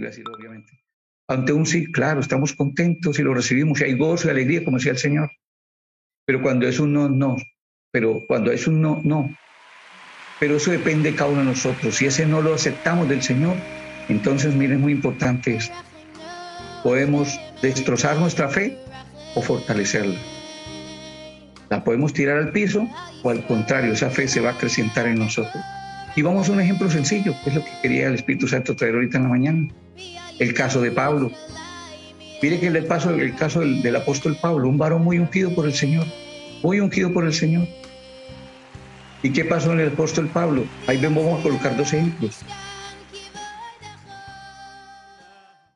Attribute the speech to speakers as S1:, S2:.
S1: obviamente. Ante un sí, claro, estamos contentos y lo recibimos y hay gozo y alegría, como decía el Señor. Pero cuando es un no, no. Pero cuando es un no, no. Pero eso depende de cada uno de nosotros. Si ese no lo aceptamos del Señor, entonces miren, muy importante es, podemos destrozar nuestra fe o fortalecerla. La podemos tirar al piso o al contrario, esa fe se va a acrecentar en nosotros. Y vamos a un ejemplo sencillo, que es lo que quería el Espíritu Santo traer ahorita en la mañana. El caso de Pablo. Mire que el, paso, el caso del, apóstol Pablo, un varón muy ungido por el Señor, muy ungido por el Señor. ¿Y qué pasó en el apóstol Pablo? Ahí vamos a colocar dos ejemplos.